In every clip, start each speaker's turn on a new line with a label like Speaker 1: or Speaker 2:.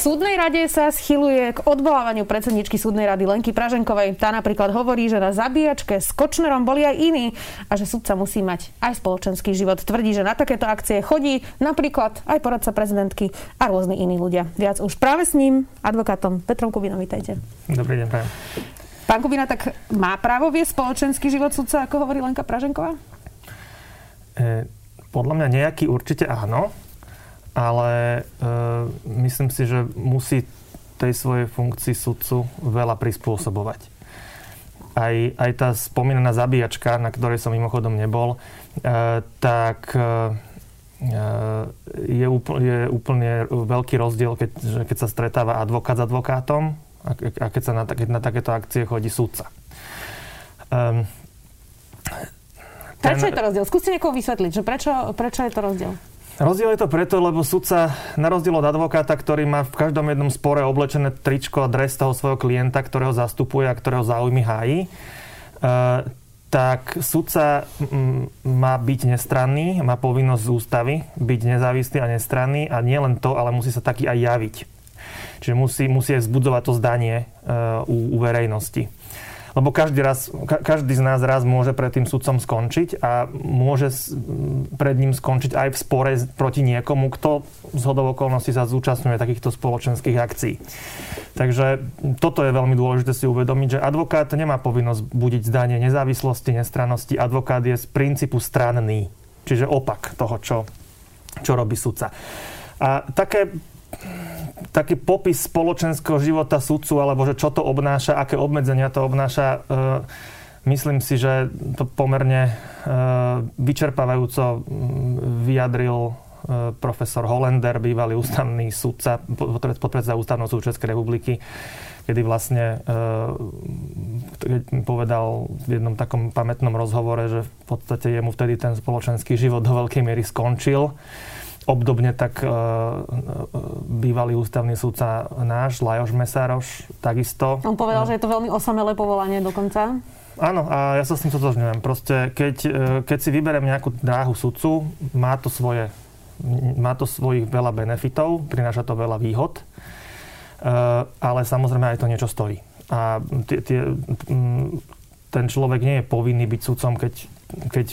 Speaker 1: Súdnej rade sa schyluje k odvolávaniu predsedničky súdnej rady Lenky Praženkovej. Tá napríklad hovorí, že na zabíjačke s Kočnerom boli aj iní a že súdca musí mať aj spoločenský život. Tvrdí, že na takéto akcie chodí napríklad aj poradca prezidentky a rôzni iní ľudia. Viac už práve s ním, advokátom Petrom Kubinom. Vítajte.
Speaker 2: Dobrý deň, prajem.
Speaker 1: Pán Kubina, tak má právo viesť spoločenský život súdca, ako hovorí Lenka Praženková?
Speaker 2: E, podľa mňa nejaký určite áno ale e, myslím si, že musí tej svojej funkcii sudcu veľa prispôsobovať. Aj, aj tá spomínaná zabíjačka, na ktorej som mimochodom nebol, e, tak e, je, úplne, je úplne veľký rozdiel, keď, keď sa stretáva advokát s advokátom a, a keď sa na, keď na takéto akcie chodí sudca. Um,
Speaker 1: ten, prečo je to rozdiel? Skúste niekoho vysvetliť, že prečo, prečo je to rozdiel?
Speaker 2: Rozdiel je to preto, lebo sudca, na rozdiel od advokáta, ktorý má v každom jednom spore oblečené tričko a dres toho svojho klienta, ktorého zastupuje a ktorého záujmy hájí, uh, tak sudca má byť nestranný, má povinnosť z ústavy byť nezávislý a nestranný a nie len to, ale musí sa taký aj javiť. Čiže musí, musí aj vzbudzovať to zdanie uh, u, u verejnosti. Lebo každý, raz, každý z nás raz môže pred tým sudcom skončiť a môže pred ním skončiť aj v spore proti niekomu, kto z hodov okolností sa zúčastňuje takýchto spoločenských akcií. Takže toto je veľmi dôležité si uvedomiť, že advokát nemá povinnosť budiť zdanie nezávislosti, nestrannosti. Advokát je z princípu stranný, čiže opak toho, čo, čo robí sudca. A také taký popis spoločenského života sudcu, alebo že čo to obnáša, aké obmedzenia to obnáša, e, myslím si, že to pomerne e, vyčerpávajúco vyjadril e, profesor Hollander, bývalý ústavný sudca, podpredseda ústavného súdu Českej republiky, kedy vlastne keď povedal v jednom takom pamätnom rozhovore, že v podstate jemu vtedy ten spoločenský život do veľkej miery skončil Obdobne tak e, e, bývalý ústavný súdca náš, Lajoš Mesároš, takisto.
Speaker 1: On povedal, že je to veľmi osamelé povolanie dokonca.
Speaker 2: Áno, a ja sa s tým totožňujem. Proste, keď, e, keď si vyberiem nejakú dráhu sudcu, má to svoje má to svojich veľa benefitov, prináša to veľa výhod, ale samozrejme aj to niečo stojí. A tie, tie, ten človek nie je povinný byť sudcom, keď keď,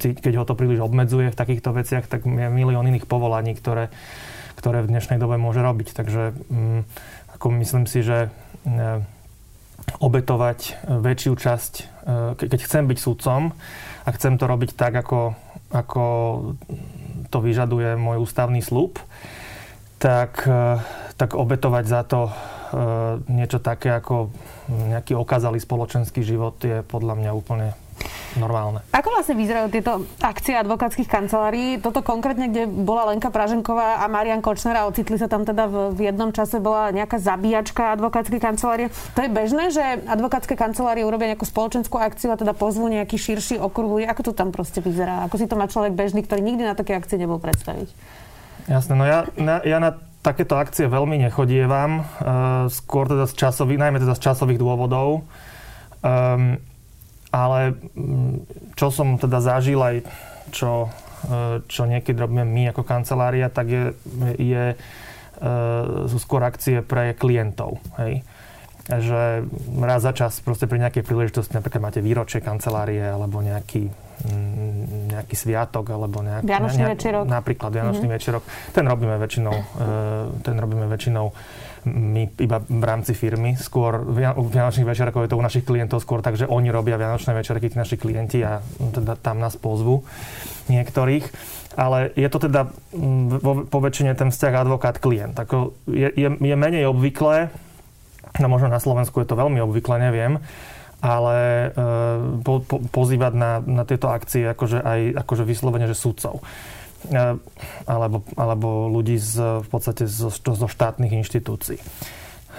Speaker 2: e, keď ho to príliš obmedzuje v takýchto veciach, tak je milión iných povolaní, ktoré, ktoré v dnešnej dobe môže robiť. Takže mm, ako myslím si, že e, obetovať väčšiu časť, e, keď chcem byť sudcom a chcem to robiť tak, ako, ako to vyžaduje môj ústavný slúb, tak, tak obetovať za to niečo také ako nejaký okázalý spoločenský život je podľa mňa úplne normálne.
Speaker 1: Ako vlastne vyzerajú tieto akcie advokátskych kancelárií? Toto konkrétne, kde bola Lenka Praženková a Marian Kočner a ocitli sa tam teda v, v jednom čase bola nejaká zabíjačka advokátskej kancelárie. To je bežné, že advokátske kancelárie urobia nejakú spoločenskú akciu a teda pozvú nejaký širší okruh ľudí. Ako to tam proste vyzerá? Ako si to má človek bežný, ktorý nikdy na také akcie nebol predstaviť?
Speaker 2: Jasné, no ja, na, ja na takéto akcie veľmi nechodievam, uh, skôr teda z časových, najmä teda z časových dôvodov. Um, ale mm, čo som teda zažil aj čo, e, čo niekedy robíme my ako kancelária, tak je, je, e, sú skôr akcie pre klientov. Hej že raz za čas proste pri nejakej príležitosti, napríklad máte výročie kancelárie alebo nejaký, nejaký sviatok alebo nejak,
Speaker 1: Vianočný nejak, večerok.
Speaker 2: Napríklad Vianočný mm-hmm. večerok. Ten robíme väčšinou, e, ten robíme väčšinou my iba v rámci firmy. Skôr Vianočných večerkov je to u našich klientov skôr tak, že oni robia Vianočné večerky, tí naši klienti a teda tam nás pozvu niektorých. Ale je to teda po väčšine ten vzťah advokát-klient. Ako je, je, je menej obvyklé, no možno na Slovensku je to veľmi obvyklé, neviem, ale e, po, po, pozývať na, na tieto akcie akože aj akože vyslovene, že sudcov alebo, alebo ľudí z, v podstate zo, zo štátnych inštitúcií,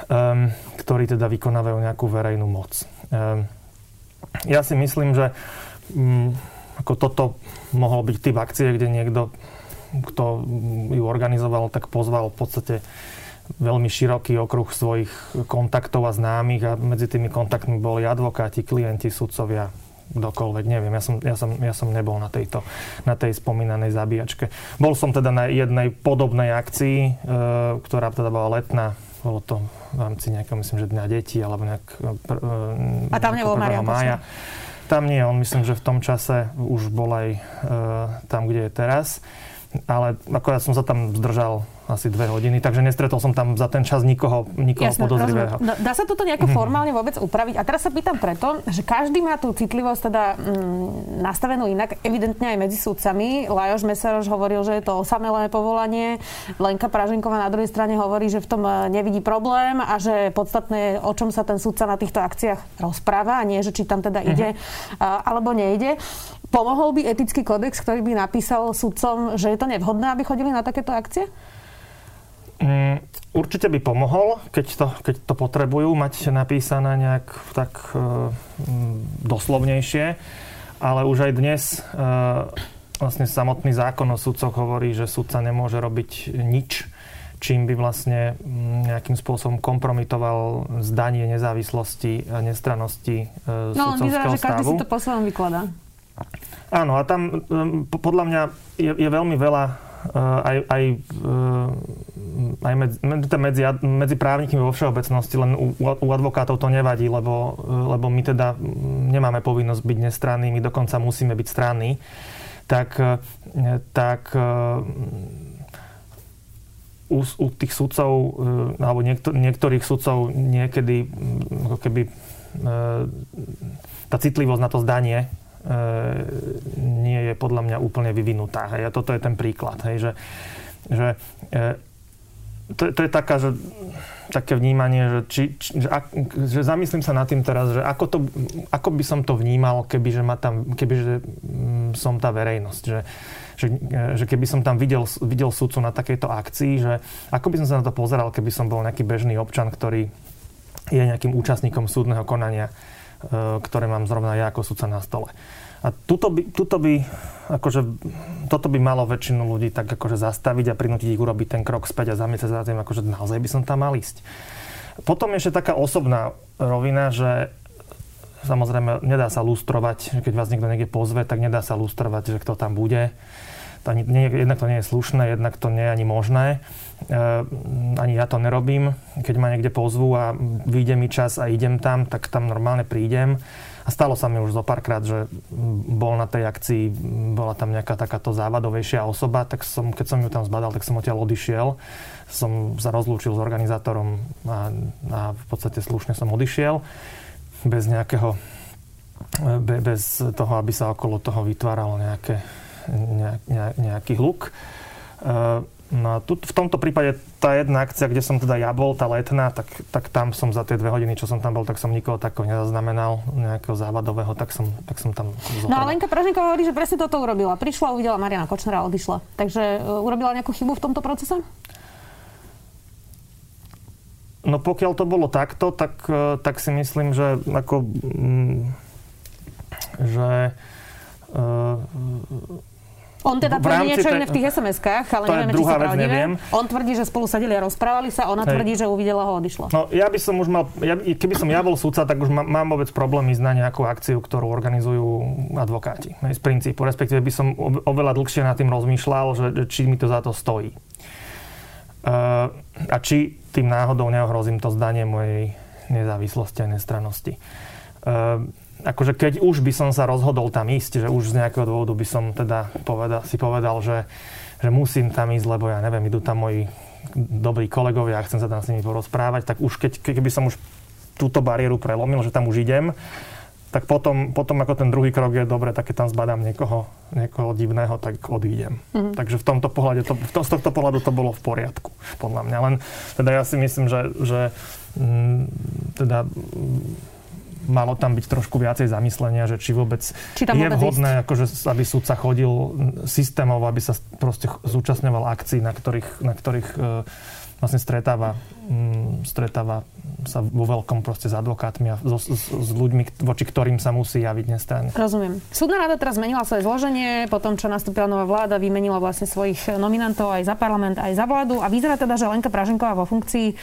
Speaker 2: um, ktorí teda vykonávajú nejakú verejnú moc. Um, ja si myslím, že um, ako toto mohol byť typ akcie, kde niekto, kto ju organizoval, tak pozval v podstate veľmi široký okruh svojich kontaktov a známych a medzi tými kontaktmi boli advokáti, klienti, sudcovia, kdokoľvek, neviem. Ja som, ja som, ja som nebol na, tejto, na tej spomínanej zabíjačke. Bol som teda na jednej podobnej akcii, e, ktorá teda bola letná. Bolo to v rámci nejakého, myslím, že Dňa detí, alebo nejak...
Speaker 1: Pr, e, A tam nebol Marian mája.
Speaker 2: Tam nie, on myslím, že v tom čase už bol aj e, tam, kde je teraz. Ale ako ja som sa tam zdržal asi dve hodiny, takže nestretol som tam za ten čas nikoho, nikoho Jasne, podozrivého.
Speaker 1: Dá, dá sa toto nejako mm. formálne vôbec upraviť? A teraz sa pýtam preto, že každý má tú citlivosť teda mm, nastavenú inak, evidentne aj medzi sudcami. Lajoš Mesaroš hovoril, že je to osamelé povolanie. Lenka Praženková na druhej strane hovorí, že v tom e, nevidí problém a že podstatné je, o čom sa ten sudca na týchto akciách rozpráva a nie, že či tam teda ide mm-hmm. alebo nejde. Pomohol by etický kodex, ktorý by napísal sudcom, že je to nevhodné, aby chodili na takéto akcie?
Speaker 2: Mm, určite by pomohol, keď to, keď to potrebujú mať napísané nejak tak e, doslovnejšie, ale už aj dnes e, vlastne samotný zákon o sudcoch hovorí, že sudca nemôže robiť nič, čím by vlastne nejakým spôsobom kompromitoval zdanie nezávislosti a nestrannosti e, no, vyzerá, že
Speaker 1: každý si to po svojom vykladá.
Speaker 2: Áno, a tam podľa mňa je, je veľmi veľa aj, aj, eh, aj medzi, medzi, medzi právnikmi vo všeobecnosti, len u, u advokátov to nevadí, lebo, eh, lebo my teda nemáme povinnosť byť nestranní, my dokonca musíme byť stranní. Tak, tak u, u tých sudcov, alebo niektor, niektorých sudcov niekedy ako keby tá citlivosť na to zdanie nie je podľa mňa úplne vyvinutá. Hej. A toto je ten príklad. Hej, že, že e, to, to je taká, že, také vnímanie, že, či, či, že, ak, že zamyslím sa nad tým teraz, že ako, to, ako by som to vnímal, keby, že ma tam, keby že, mm, som tá verejnosť. Že, že, že keby som tam videl, videl sudcu na takejto akcii, že ako by som sa na to pozeral, keby som bol nejaký bežný občan, ktorý je nejakým účastníkom súdneho konania E, ktoré mám zrovna ja ako sudca na stole. A tuto by, tuto by, akože, toto by malo väčšinu ľudí tak akože zastaviť a prinútiť ich urobiť ten krok späť a zamyslieť sa za tým, akože naozaj by som tam mal ísť. Potom ešte taká osobná rovina, že samozrejme nedá sa lustrovať, keď vás niekto niekde pozve, tak nedá sa lustrovať, že kto tam bude. Ani, nie, jednak to nie je slušné, jednak to nie je ani možné. Ehm, ani ja to nerobím. Keď ma niekde pozvú a vyjde mi čas a idem tam, tak tam normálne prídem. A stalo sa mi už zo párkrát, že bol na tej akcii, bola tam nejaká takáto závadovejšia osoba, tak som, keď som ju tam zbadal, tak som odtiaľ odišiel. Som sa rozlúčil s organizátorom a, a v podstate slušne som odišiel. Bez nejakého, bez toho, aby sa okolo toho vytváralo nejaké, nejak, nejaký hluk. Ehm, No tu, v tomto prípade tá jedna akcia, kde som teda ja bol, tá letná, tak, tak tam som za tie dve hodiny, čo som tam bol, tak som nikoho takého nezaznamenal, nejakého závadového, tak som, tak som tam
Speaker 1: zopral. No a Lenka Praženková hovorí, že presne toto urobila. Prišla, uvidela Mariana Kočnera a odišla. Takže uh, urobila nejakú chybu v tomto procese?
Speaker 2: No pokiaľ to bolo takto, tak, uh, tak si myslím, že ako... Mm, že uh,
Speaker 1: on teda tvrdí niečo te... iné v tých SMS-kách, ale to nevieme, či sa vec, neviem. On tvrdí, že spolu sedeli a rozprávali sa, ona Hej. tvrdí, že uvidela ho odišla.
Speaker 2: No ja by som už mal, ja, keby som ja bol súdca, tak už má, mám vôbec problém ísť na nejakú akciu, ktorú organizujú advokáti. Hej, z princípu. Respektíve by som oveľa dlhšie nad tým rozmýšľal, že, či mi to za to stojí. Uh, a či tým náhodou neohrozím to zdanie mojej nezávislosti a nestrannosti. Uh, akože keď už by som sa rozhodol tam ísť, že už z nejakého dôvodu by som teda povedal, si povedal, že, že musím tam ísť, lebo ja neviem, idú tam moji dobrí kolegovia a chcem sa tam s nimi porozprávať, tak už keď, keby som už túto bariéru prelomil, že tam už idem, tak potom, potom ako ten druhý krok je dobre, tak keď tam zbadám niekoho, niekoho divného, tak odídem. Mm-hmm. Takže v tomto pohľade, to, v to, z tohto pohľadu to bolo v poriadku, podľa mňa. Len teda ja si myslím, že, že m, mm, teda malo tam byť trošku viacej zamyslenia, že či vôbec či je vhodné, akože, aby sa chodil systémov, aby sa proste zúčastňoval akcií, na ktorých, na ktorých e, vlastne stretáva, m, stretáva sa vo veľkom proste s advokátmi a s, s, s ľuďmi, voči ktorým sa musí javiť nestranne.
Speaker 1: Rozumiem. Súdna rada teraz zmenila svoje zloženie, potom čo nastúpila nová vláda, vymenila vlastne svojich nominantov aj za parlament, aj za vládu a vyzerá teda, že Lenka Praženková vo funkcii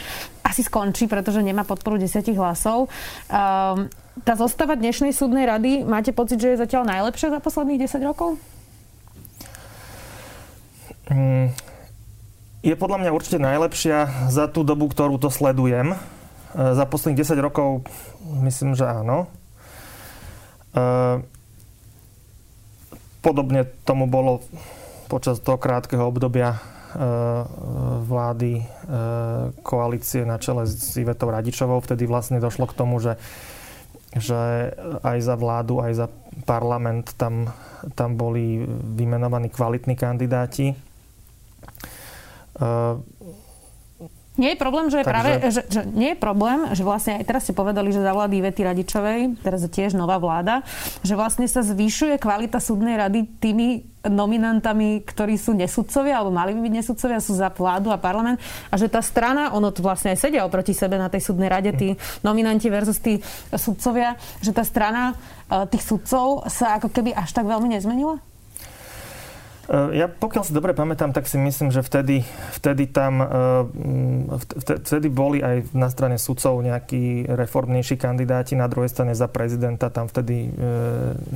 Speaker 1: asi skončí, pretože nemá podporu desiatich hlasov. Um, tá zostava dnešnej súdnej rady, máte pocit, že je zatiaľ najlepšia za posledných 10 rokov?
Speaker 2: Mm, je podľa mňa určite najlepšia za tú dobu, ktorú to sledujem. E, za posledných 10 rokov myslím, že áno. E, podobne tomu bolo počas toho krátkeho obdobia e, vlády koalície na čele s Ivetou Radičovou. Vtedy vlastne došlo k tomu, že že aj za vládu, aj za parlament tam, tam boli vymenovaní kvalitní kandidáti.
Speaker 1: Nie je problém, že, Takže... práve, že, že nie je problém, že vlastne aj teraz ste povedali, že za vlády Vety Radičovej, teraz je tiež nová vláda, že vlastne sa zvyšuje kvalita súdnej rady tými nominantami, ktorí sú nesudcovia, alebo mali by byť nesudcovia, sú za vládu a parlament. A že tá strana, ono tu vlastne aj sedia oproti sebe na tej súdnej rade, tí nominanti versus tí sudcovia, že tá strana eh, tých sudcov sa ako keby až tak veľmi nezmenila?
Speaker 2: Ja pokiaľ si dobre pamätám, tak si myslím, že vtedy, vtedy tam eh, vtedy boli aj na strane sudcov nejakí reformnejší kandidáti, na druhej strane za prezidenta tam vtedy eh,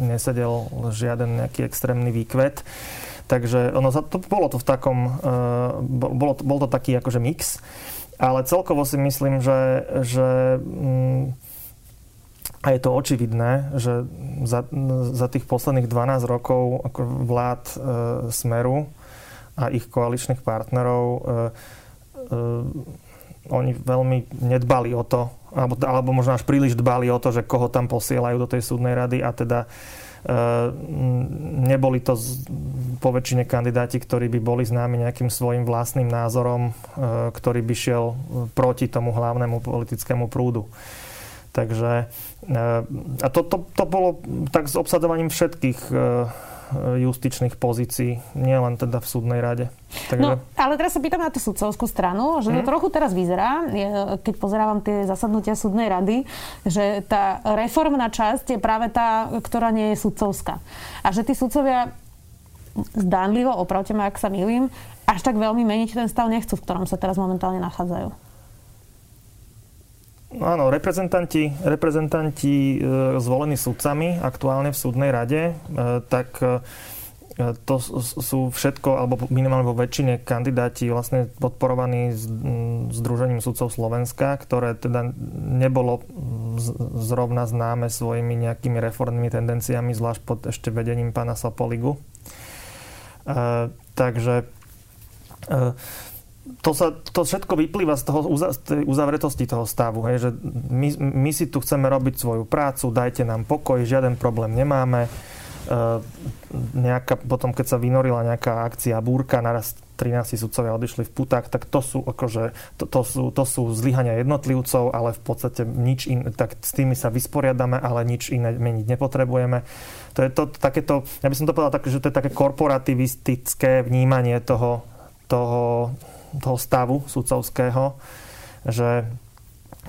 Speaker 2: nesedel žiaden nejaký extrémny výkvet. Takže ono, to, bolo to v takom, eh, bolo, bol to taký akože mix, ale celkovo si myslím, že, že mm, a je to očividné, že za, za tých posledných 12 rokov vlád e, Smeru a ich koaličných partnerov e, e, oni veľmi nedbali o to, alebo, alebo možno až príliš dbali o to, že koho tam posielajú do tej súdnej rady a teda e, neboli to z, po väčšine kandidáti, ktorí by boli známi nejakým svojim vlastným názorom, e, ktorý by šiel proti tomu hlavnému politickému prúdu. Takže a to, to, to bolo tak s obsadovaním všetkých e, justičných pozícií, nielen teda v súdnej rade.
Speaker 1: Takže... No, ale teraz sa pýtam na tú sudcovskú stranu, že to hmm. trochu teraz vyzerá, keď pozerávam tie zasadnutia súdnej rady, že tá reformná časť je práve tá, ktorá nie je sudcovská. A že tí sudcovia zdánlivo, opravte ma, ak sa milím, až tak veľmi meniť ten stav nechcú, v ktorom sa teraz momentálne nachádzajú.
Speaker 2: Áno, reprezentanti, reprezentanti e, zvolení sudcami aktuálne v súdnej rade, e, tak e, to sú všetko, alebo minimálne vo väčšine kandidáti vlastne podporovaní Združením sudcov Slovenska, ktoré teda nebolo zrovna známe svojimi nejakými reformnými tendenciami, zvlášť pod ešte vedením pána Sopoligu. Takže to, sa, to všetko vyplýva z, toho, z tej uzavretosti toho stavu. Hej, že my, my si tu chceme robiť svoju prácu, dajte nám pokoj, žiaden problém nemáme. E, nejaká, potom, keď sa vynorila nejaká akcia búrka, naraz 13 sudcovia odišli v putách, tak to sú, akože, to, to, sú, to sú zlyhania jednotlivcov, ale v podstate nič in, tak s tými sa vysporiadame, ale nič iné meniť nepotrebujeme. To je to takéto, ja by som to povedal tak, že to je také korporativistické vnímanie toho, toho toho stavu sudcovského, že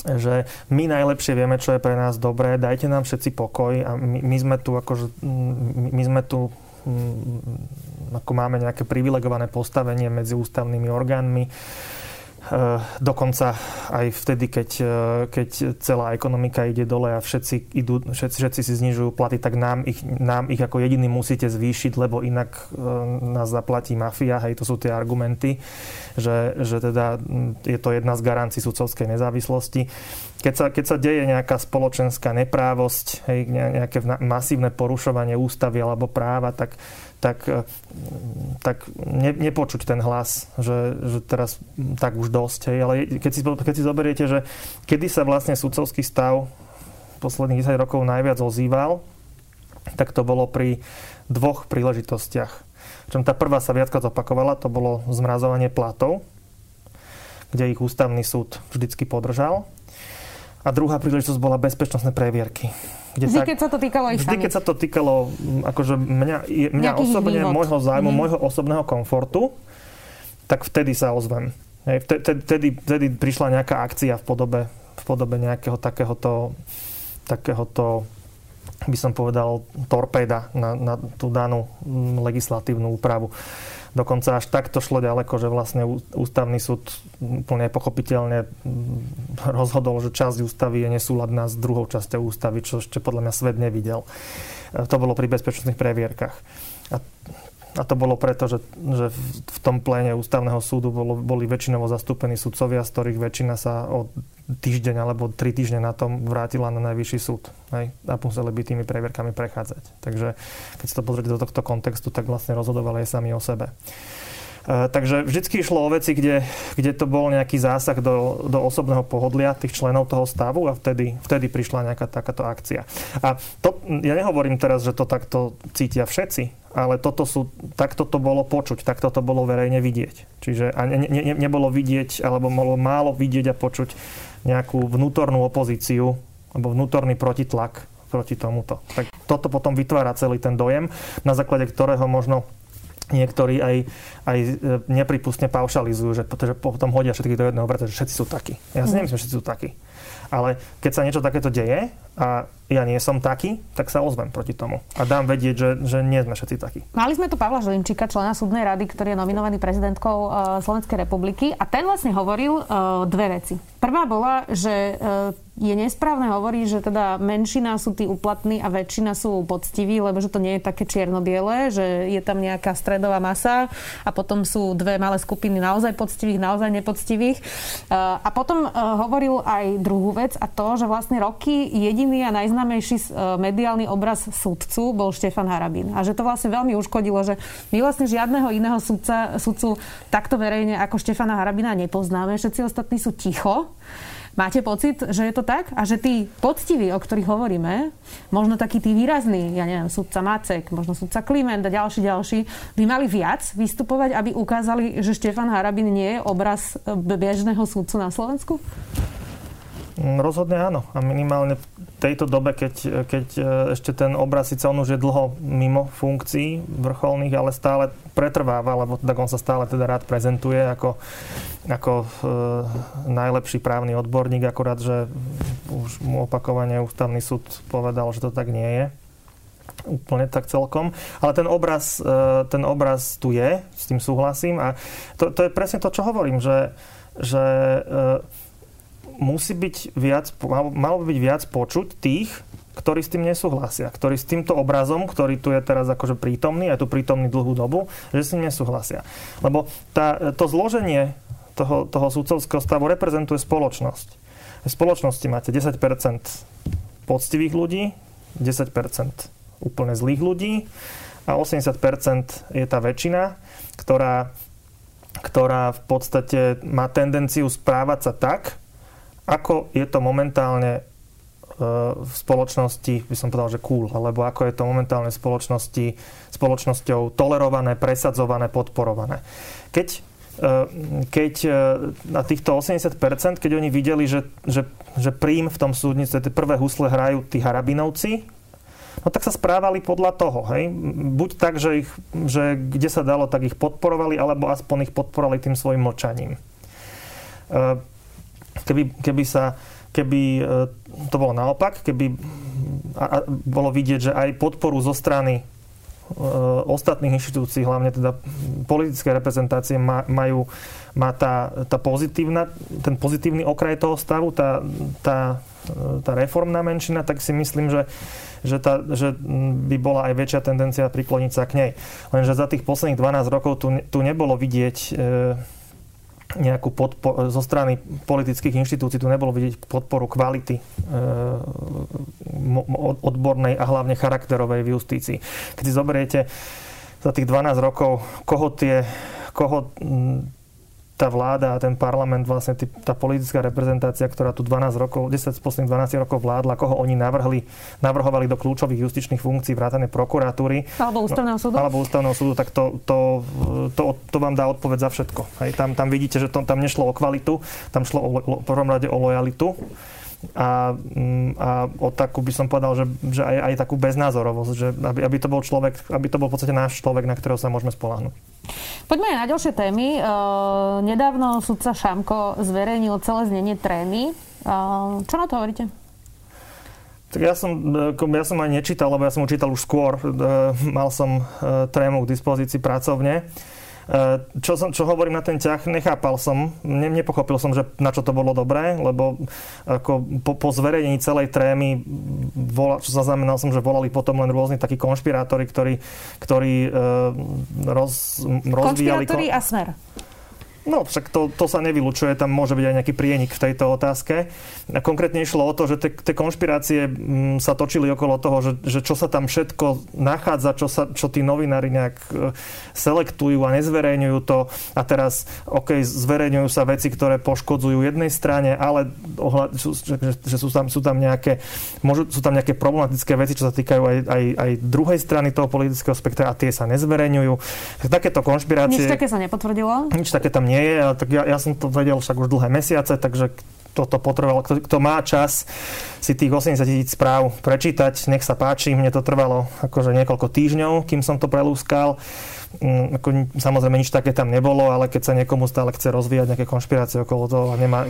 Speaker 2: že my najlepšie vieme, čo je pre nás dobré, dajte nám všetci pokoj a my, my sme tu akože, my sme tu ako máme nejaké privilegované postavenie medzi ústavnými orgánmi dokonca aj vtedy, keď, eh, keď celá ekonomika ide dole a všetci, idú, všetci, všetci si znižujú platy, tak nám ich, nám ich ako jediný musíte zvýšiť, lebo inak eh, nás zaplatí mafia. Hej, to sú tie argumenty, že, že teda hm, je to jedna z garancií sudcovskej nezávislosti. Keď sa, keď sa deje nejaká spoločenská neprávosť, hej, nejaké masívne porušovanie ústavy alebo práva, tak tak, eh, tak ne, nepočuť ten hlas, že, že teraz tak už dosť. Hej. Ale keď si, keď si zoberiete, že kedy sa vlastne sudcovský stav posledných 10 rokov najviac ozýval, tak to bolo pri dvoch príležitostiach. Čom tá prvá sa viackrát opakovala, to bolo zmrazovanie platov, kde ich ústavný súd vždycky podržal. A druhá príležitosť bola bezpečnostné previerky.
Speaker 1: Kde vždy, tak, keď sa to týkalo ich
Speaker 2: Vždy, keď sa to týkalo akože mňa, mňa osobne, vývod. môjho zájmu, mm. môjho osobného komfortu, tak vtedy sa ozvem. Hej, vtedy, vtedy, vtedy prišla nejaká akcia v podobe v podobe nejakého takéhoto, takéhoto by som povedal, torpéda na, na tú danú legislatívnu úpravu. Dokonca až takto šlo ďaleko, že vlastne ústavný súd úplne pochopiteľne rozhodol, že časť ústavy je nesúladná s druhou časťou ústavy, čo ešte podľa mňa svet nevidel. E, to bolo pri bezpečnostných previerkach. A a to bolo preto, že, že v tom pléne ústavného súdu bolo, boli väčšinovo zastúpení sudcovia, z ktorých väčšina sa o týždeň alebo tri týždne na tom vrátila na najvyšší súd. Hej? A museli by tými previerkami prechádzať. Takže keď sa to pozrieť do tohto kontextu, tak vlastne rozhodovali aj sami o sebe. E, takže vždy išlo o veci, kde, kde to bol nejaký zásah do, do osobného pohodlia tých členov toho stavu a vtedy, vtedy prišla nejaká takáto akcia. A to, ja nehovorím teraz, že to takto cítia všetci, ale toto sú, takto to bolo počuť, takto to bolo verejne vidieť. Čiže a ne, ne, nebolo vidieť, alebo bolo málo vidieť a počuť nejakú vnútornú opozíciu alebo vnútorný protitlak proti tomuto. Tak toto potom vytvára celý ten dojem, na základe ktorého možno niektorí aj, aj e, nepripustne paušalizujú, že, že potom hodia všetkých do jedného vrta, že všetci sú takí. Ja si mm. nemyslím, že všetci sú takí. Ale keď sa niečo takéto deje a ja nie som taký, tak sa ozvem proti tomu. A dám vedieť, že, že nie sme všetci takí.
Speaker 1: Mali sme tu Pavla Želimčíka, člena súdnej rady, ktorý je nominovaný prezidentkou uh, Slovenskej republiky a ten vlastne hovoril uh, dve veci. Prvá bola, že uh, je nesprávne hovoriť, že teda menšina sú tí uplatní a väčšina sú poctiví, lebo že to nie je také čierno-biele, že je tam nejaká stredová masa a potom sú dve malé skupiny naozaj poctivých, naozaj nepoctivých. A potom hovoril aj druhú vec a to, že vlastne roky jediný a najznámejší mediálny obraz sudcu bol Štefan Harabín. A že to vlastne veľmi uškodilo, že my vlastne žiadneho iného sudca, sudcu takto verejne ako Štefana Harabina nepoznáme. Všetci ostatní sú ticho. Máte pocit, že je to tak? A že tí poctiví, o ktorých hovoríme, možno takí tí výrazní, ja neviem, sudca Macek, možno sudca Kliment a ďalší, ďalší, by mali viac vystupovať, aby ukázali, že Štefan Harabin nie je obraz bežného sudcu na Slovensku?
Speaker 2: Mm, rozhodne áno. A minimálne v tejto dobe, keď, keď e, ešte ten obraz síce on už je dlho mimo funkcií vrcholných, ale stále pretrváva, lebo tak on sa stále teda rád prezentuje ako, ako e, najlepší právny odborník, akurát, že už mu opakovane ústavný súd povedal, že to tak nie je úplne tak celkom. Ale ten obraz, e, ten obraz tu je, s tým súhlasím. A to, to je presne to, čo hovorím, že, že e, musí byť viac, malo by byť viac počuť tých, ktorí s tým nesúhlasia, ktorí s týmto obrazom, ktorý tu je teraz akože prítomný, je tu prítomný dlhú dobu, že s tým nesúhlasia. Lebo tá, to zloženie toho, toho súdcovského stavu reprezentuje spoločnosť. V spoločnosti máte 10% poctivých ľudí, 10% úplne zlých ľudí a 80% je tá väčšina, ktorá, ktorá v podstate má tendenciu správať sa tak, ako je to momentálne e, v spoločnosti, by som povedal, že cool, alebo ako je to momentálne v spoločnosti, spoločnosťou tolerované, presadzované, podporované. Keď, keď e, na týchto 80%, keď oni videli, že, že, že príjm v tom súdnice, tie prvé husle hrajú tí harabinovci, no tak sa správali podľa toho. Hej? Buď tak, že, ich, že kde sa dalo, tak ich podporovali, alebo aspoň ich podporovali tým svojim mlčaním keby, keby sa keby to bolo naopak, keby bolo vidieť, že aj podporu zo strany ostatných inštitúcií, hlavne teda politické reprezentácie majú, má tá, tá pozitívna, ten pozitívny okraj toho stavu, tá, tá, tá reformná menšina, tak si myslím, že, že, tá, že by bola aj väčšia tendencia prikloniť sa k nej. Lenže za tých posledných 12 rokov tu, tu nebolo vidieť e, nejakú podporu zo strany politických inštitúcií, tu nebolo vidieť podporu kvality e, odbornej a hlavne charakterovej v justícii. Keď si zoberiete za tých 12 rokov, koho tie, koho tá vláda a ten parlament, vlastne tý, tá politická reprezentácia, ktorá tu 12 rokov, 10 z posledných 12 rokov vládla, koho oni navrhli, navrhovali do kľúčových justičných funkcií vrátane prokuratúry.
Speaker 1: Alebo ústavného súdu.
Speaker 2: Alebo ústavného súdu, tak to, to, to, to vám dá odpoveď za všetko. Hej, tam, tam vidíte, že to, tam nešlo o kvalitu, tam šlo o, o, v prvom rade o lojalitu a, mm, a o takú by som povedal, že, že aj, aj takú beznázorovosť, že aby, aby to bol človek, aby to bol v podstate náš človek, na ktorého sa môžeme spolahnuť.
Speaker 1: Poďme aj na ďalšie témy. Uh, nedávno sudca Šamko zverejnil celé znenie trémy. Uh, čo na to hovoríte?
Speaker 2: Tak ja som, ja som aj nečítal, lebo ja som ho čítal už skôr. Mal som trému k dispozícii pracovne. E, čo, som, čo hovorím na ten ťah, nechápal som, ne, nepochopil som, že na čo to bolo dobré, lebo ako po, po zverejnení celej trémy, vola, čo zaznamenal som, že volali potom len rôzni takí konšpirátori, ktorí, ktorí uh, roz, rozvíjali...
Speaker 1: Konšpirátori a smer.
Speaker 2: No, však to, to sa nevylučuje, tam môže byť aj nejaký prienik v tejto otázke. Konkrétne išlo o to, že tie konšpirácie mm, sa točili okolo toho, že, že čo sa tam všetko nachádza, čo, sa, čo tí novinári nejak e, selektujú a nezverejňujú to. A teraz, OK, zverejňujú sa veci, ktoré poškodzujú jednej strane, ale ohľad, že, že sú, tam, sú tam nejaké môžu, sú tam nejaké problematické veci, čo sa týkajú aj, aj, aj druhej strany toho politického spektra a tie sa nezverejňujú. Takéto konšpirácie...
Speaker 1: Nič také sa nepotvrdilo?
Speaker 2: Nič také tam nie je, ale tak ja, ja som to vedel však už dlhé mesiace, takže toto potreboval. Kto, kto má čas si tých 80 tisíc správ prečítať, nech sa páči. Mne to trvalo akože niekoľko týždňov, kým som to prelúskal. Mm, ako, samozrejme nič také tam nebolo, ale keď sa niekomu stále chce rozvíjať nejaké konšpirácie okolo toho a nemá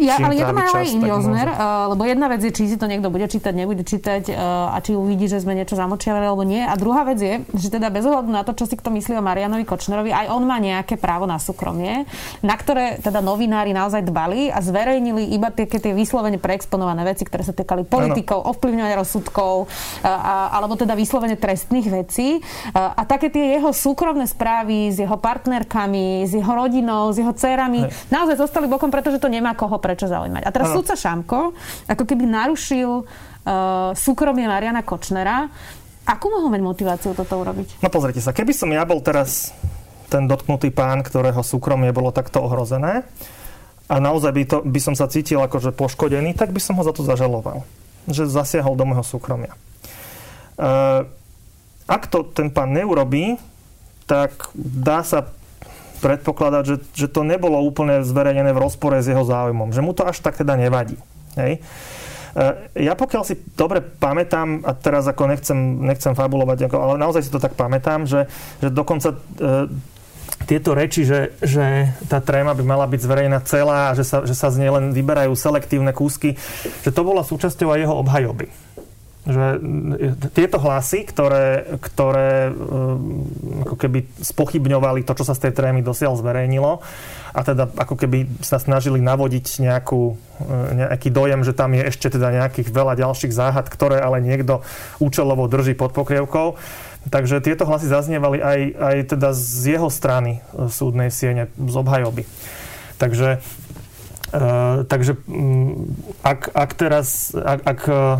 Speaker 1: ja, ale je to má aj iný rozmer, uh, lebo jedna vec je, či si to niekto bude čítať, nebude čítať uh, a či uvidí, že sme niečo zamočiavali alebo nie. A druhá vec je, že teda bez ohľadu na to, čo si kto myslí o Marianovi Kočnerovi, aj on má nejaké právo na súkromie, na ktoré teda novinári naozaj dbali a zverejnili iba tie, tie vyslovene preexponované veci, ktoré sa týkali politikov, ano. ovplyvňovania rozsudkov, uh, a, alebo teda vyslovene trestných vecí. Uh, a také tie jeho súkromné správy s jeho partnerkami, s jeho rodinou, s jeho dcerami, naozaj zostali bokom, pretože to nemá koho prečo zaujímať. A teraz ano. sudca Šamko ako keby narušil uh, súkromie Mariana Kočnera. Akú mohol mať motiváciu toto urobiť?
Speaker 2: No pozrite sa, keby som ja bol teraz ten dotknutý pán, ktorého súkromie bolo takto ohrozené a naozaj by, to, by som sa cítil akože poškodený, tak by som ho za to zažaloval. Že zasiahol do môjho súkromia. Uh, ak to ten pán neurobí, tak dá sa predpokladať, že, že to nebolo úplne zverejnené v rozpore s jeho záujmom. Že mu to až tak teda nevadí. Hej? E, ja pokiaľ si dobre pamätám, a teraz ako nechcem, nechcem fabulovať, ale naozaj si to tak pamätám, že, že dokonca e, tieto reči, že, že tá tréma by mala byť zverejná celá a že sa, že sa z nej len vyberajú selektívne kúsky, že to bola súčasťou aj jeho obhajoby že tieto hlasy, ktoré, ktoré um, ako keby spochybňovali to, čo sa z tej trémy dosiaľ zverejnilo a teda ako keby sa snažili navodiť nejakú, uh, nejaký dojem, že tam je ešte teda nejakých veľa ďalších záhad, ktoré ale niekto účelovo drží pod pokrievkou. Takže tieto hlasy zaznievali aj, aj teda z jeho strany súdnej siene, z obhajoby. Takže Uh, takže um, ak, ak, teraz, ak, ak uh,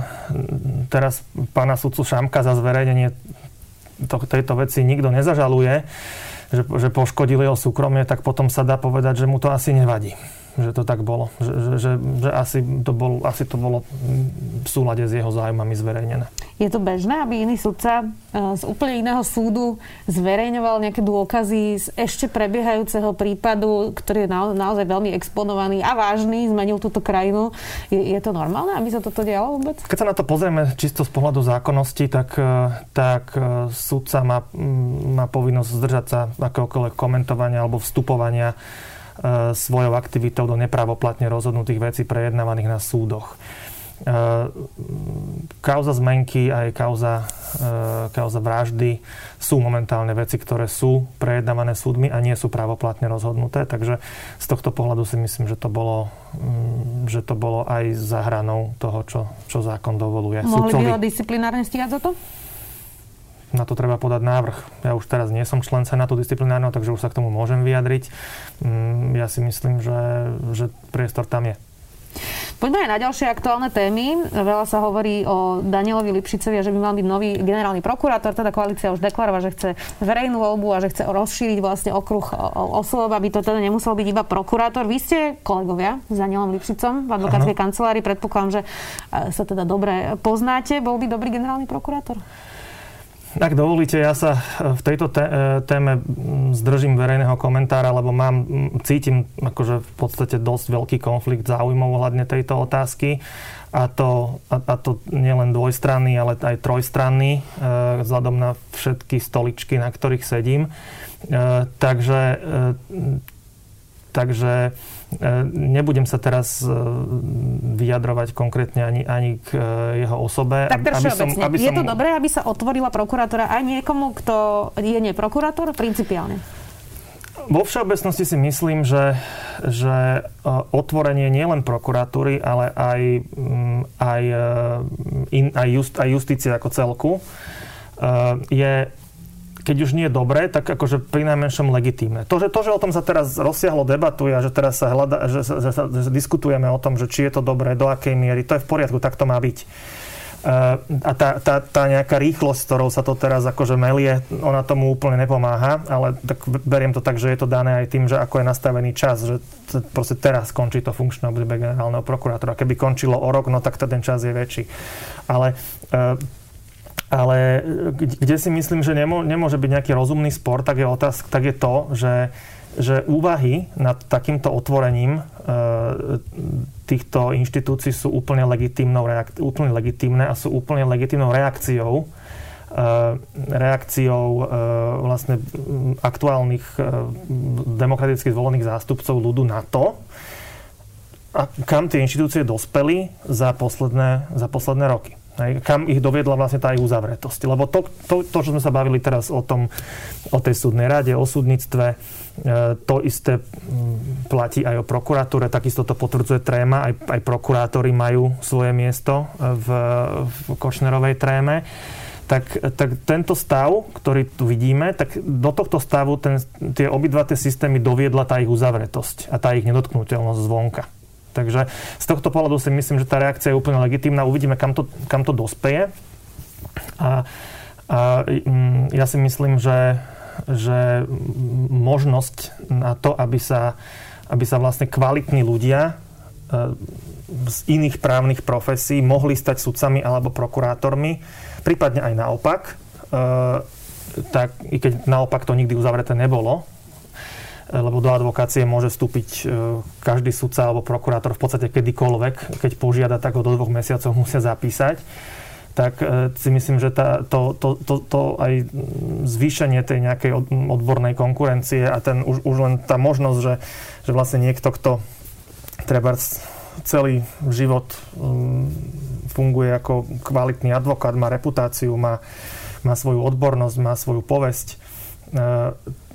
Speaker 2: teraz pána sudcu Šamka za zverejnenie to, tejto veci nikto nezažaluje, že, že poškodili jeho súkromie, tak potom sa dá povedať, že mu to asi nevadí že to tak bolo. Že, že, že, že asi, to bol, asi to bolo v súlade s jeho zájmami zverejnené.
Speaker 1: Je to bežné, aby iný sudca e, z úplne iného súdu zverejňoval nejaké dôkazy z ešte prebiehajúceho prípadu, ktorý je na, naozaj veľmi exponovaný a vážny, zmenil túto krajinu. Je, je to normálne, aby sa toto dialo vôbec?
Speaker 2: Keď sa na to pozrieme čisto z pohľadu zákonnosti, tak, e, tak e, sudca má, má povinnosť zdržať sa akéhokoľvek komentovania alebo vstupovania svojou aktivitou do nepravoplatne rozhodnutých vecí prejednávaných na súdoch. E, kauza zmenky aj kauza, e, kauza vraždy sú momentálne veci, ktoré sú prejednávané súdmi a nie sú právoplatne rozhodnuté, takže z tohto pohľadu si myslím, že to bolo, mm, že to bolo aj za hranou toho, čo, čo zákon dovoluje.
Speaker 1: Mohli by ho disciplinárne stíhať za to?
Speaker 2: Na to treba podať návrh. Ja už teraz nie som člen Senátu disciplinárneho, takže už sa k tomu môžem vyjadriť. Mm, ja si myslím, že, že priestor tam je.
Speaker 1: Poďme aj na ďalšie aktuálne témy. Veľa sa hovorí o Danielovi Lipšicovi, že by mal byť nový generálny prokurátor. Teda koalícia už deklarovala, že chce verejnú voľbu a že chce rozšíriť vlastne okruh osôb, aby to teda nemusel byť iba prokurátor. Vy ste kolegovia s Danielom Lipšicom v advokátskej kancelárii. Predpokladám, že e, sa teda dobre poznáte. Bol by dobrý generálny prokurátor?
Speaker 2: Ak dovolíte, ja sa v tejto téme zdržím verejného komentára, lebo mám, cítim akože v podstate dosť veľký konflikt záujmov ohľadne tejto otázky. A to, a, a to nielen dvojstranný, ale aj trojstranný, e, vzhľadom na všetky stoličky, na ktorých sedím. E, takže e, takže E, nebudem sa teraz e, vyjadrovať konkrétne ani, ani k e, jeho osobe.
Speaker 1: Tak aby som, aby som... Je to dobré, aby sa otvorila prokuratúra aj niekomu, kto je neprokurátor principiálne?
Speaker 2: Vo všeobecnosti si myslím, že, že otvorenie nielen prokuratúry, ale aj, mm, aj, in, aj, just, aj justície ako celku je keď už nie je dobré, tak akože pri najmenšom legitímne. To že, to, že o tom sa teraz rozsiahlo debatuje a že teraz sa, hľada, že, že, že, že diskutujeme o tom, že či je to dobré, do akej miery, to je v poriadku, tak to má byť. Uh, a tá, tá, tá nejaká rýchlosť, ktorou sa to teraz akože melie, ona tomu úplne nepomáha, ale tak beriem to tak, že je to dané aj tým, že ako je nastavený čas, že proste teraz končí to funkčné obdobie generálneho prokurátora. Keby končilo o rok, no tak ten čas je väčší. Ale uh, ale kde si myslím, že nemô, nemôže byť nejaký rozumný spor, tak je, otázka, tak je to, že, že úvahy nad takýmto otvorením e, týchto inštitúcií sú úplne, reak- úplne legitímne a sú úplne legitímnou reakciou e, reakciou e, vlastne aktuálnych e, demokraticky zvolených zástupcov ľudu na to, a kam tie inštitúcie dospeli za posledné, za posledné roky. Kam ich doviedla vlastne tá ich uzavretosť. Lebo to, to, to, čo sme sa bavili teraz o, tom, o tej súdnej rade, o súdnictve, e, to isté platí aj o prokuratúre, takisto to potvrdzuje tréma, aj, aj prokurátori majú svoje miesto v, v Košnerovej tréme. Tak, tak tento stav, ktorý tu vidíme, tak do tohto stavu ten, tie obidva tie systémy doviedla tá ich uzavretosť a tá ich nedotknutelnosť zvonka. Takže z tohto pohľadu si myslím, že tá reakcia je úplne legitímna. Uvidíme, kam to, kam to dospeje. A, a mm, ja si myslím, že, že možnosť na to, aby sa, aby sa vlastne kvalitní ľudia e, z iných právnych profesí mohli stať sudcami alebo prokurátormi, prípadne aj naopak, e, tak i keď naopak to nikdy uzavreté nebolo, lebo do advokácie môže vstúpiť e, každý sudca alebo prokurátor v podstate kedykoľvek. Keď požiada, tak ho do dvoch mesiacov musia zapísať tak e, si myslím, že tá, to, to, to, to aj zvýšenie tej nejakej odbornej konkurencie a ten už, už len tá možnosť, že, že vlastne niekto, kto treba celý život um, funguje ako kvalitný advokát, má reputáciu, má, má svoju odbornosť, má svoju povesť,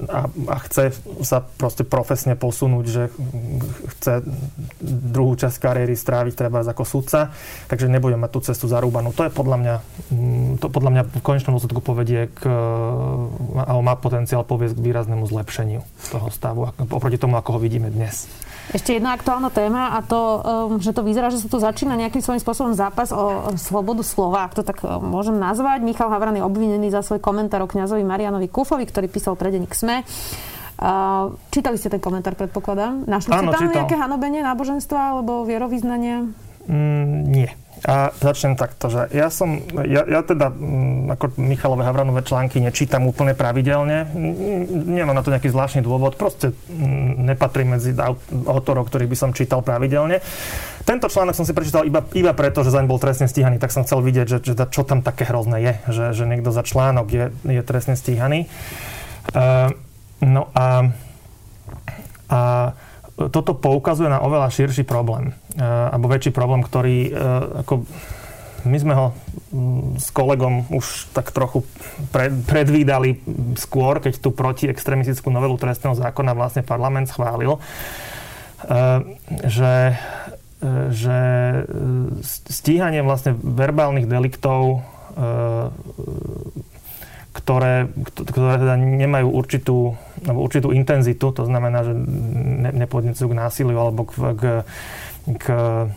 Speaker 2: a, a chce sa proste profesne posunúť, že chce druhú časť kariéry stráviť treba ako sudca, takže nebude mať tú cestu zarúbanú. To je podľa mňa, mm, to podľa mňa v konečnom dôsledku povedie k, alebo má potenciál poviesť k výraznému zlepšeniu toho stavu oproti tomu, ako ho vidíme dnes.
Speaker 1: Ešte jedna aktuálna téma a to, um, že to vyzerá, že sa tu začína nejakým svojím spôsobom zápas o slobodu slova, ak to tak um, môžem nazvať. Michal Havran je obvinený za svoj komentár o kňazovi Marianovi Kufovi, ktorý písal pre denník SME. Uh, čítali ste ten komentár, predpokladám? Našli ste tam čítal. nejaké hanobenie náboženstva alebo vierovýznania?
Speaker 2: Mm, nie. A začnem takto, že ja som, ja, ja teda mm, ako Michalové Havranové články nečítam úplne pravidelne. Nemám na to nejaký zvláštny dôvod, proste mm, nepatrí medzi autorov, ktorých by som čítal pravidelne. Tento článok som si prečítal iba, iba preto, že zaň bol trestne stíhaný, tak som chcel vidieť, že, že čo tam také hrozné je, že, že niekto za článok je, je trestne stíhaný. Uh, no a, a toto poukazuje na oveľa širší problém. Eh, alebo väčší problém, ktorý eh, ako my sme ho mm, s kolegom už tak trochu predvídali skôr, keď tú protiextremistickú novelu trestného zákona vlastne parlament schválil, že, že stíhanie vlastne verbálnych deliktov, ktoré, ktoré teda nemajú určitú, určitú intenzitu, to znamená, že nepodnecujú k násiliu alebo k, k k e,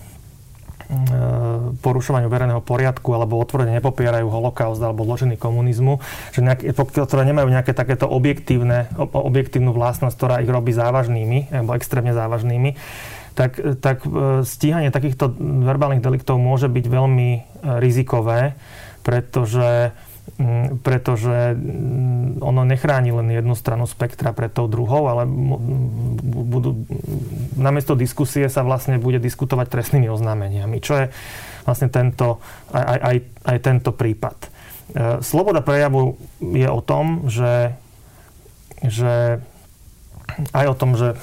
Speaker 2: porušovaniu verejného poriadku alebo otvorene nepopierajú holokaust alebo zločiny komunizmu, že nejaké, ktoré nemajú nejaké takéto objektívne, objektívnu vlastnosť, ktorá ich robí závažnými alebo extrémne závažnými, tak, tak e, stíhanie takýchto verbálnych deliktov môže byť veľmi e, rizikové, pretože pretože mm, ono nechráni len jednu stranu spektra pred tou druhou, ale budú, namiesto diskusie sa vlastne bude diskutovať trestnými oznámeniami, čo je vlastne tento, aj, aj, aj tento prípad. E, sloboda prejavu je o tom, že, že aj o tom, že,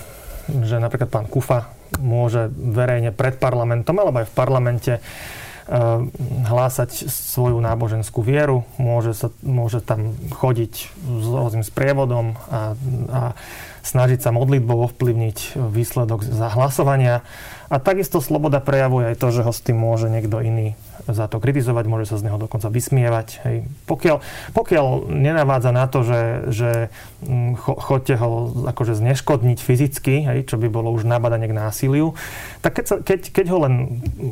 Speaker 2: že napríklad pán Kufa môže verejne pred parlamentom alebo aj v parlamente Eh, hlásať svoju náboženskú vieru, môže, sa, môže tam chodiť s rôznym sprievodom a, a snažiť sa modlitbou ovplyvniť výsledok zahlasovania. A takisto sloboda prejavuje aj to, že ho s tým môže niekto iný za to kritizovať, môže sa z neho dokonca vysmievať. Hej. Pokiaľ, pokiaľ nenavádza na to, že, že mm, cho, chodte ho akože zneškodniť fyzicky, hej, čo by bolo už nabadanie k násiliu, tak keď, sa, keď, keď ho len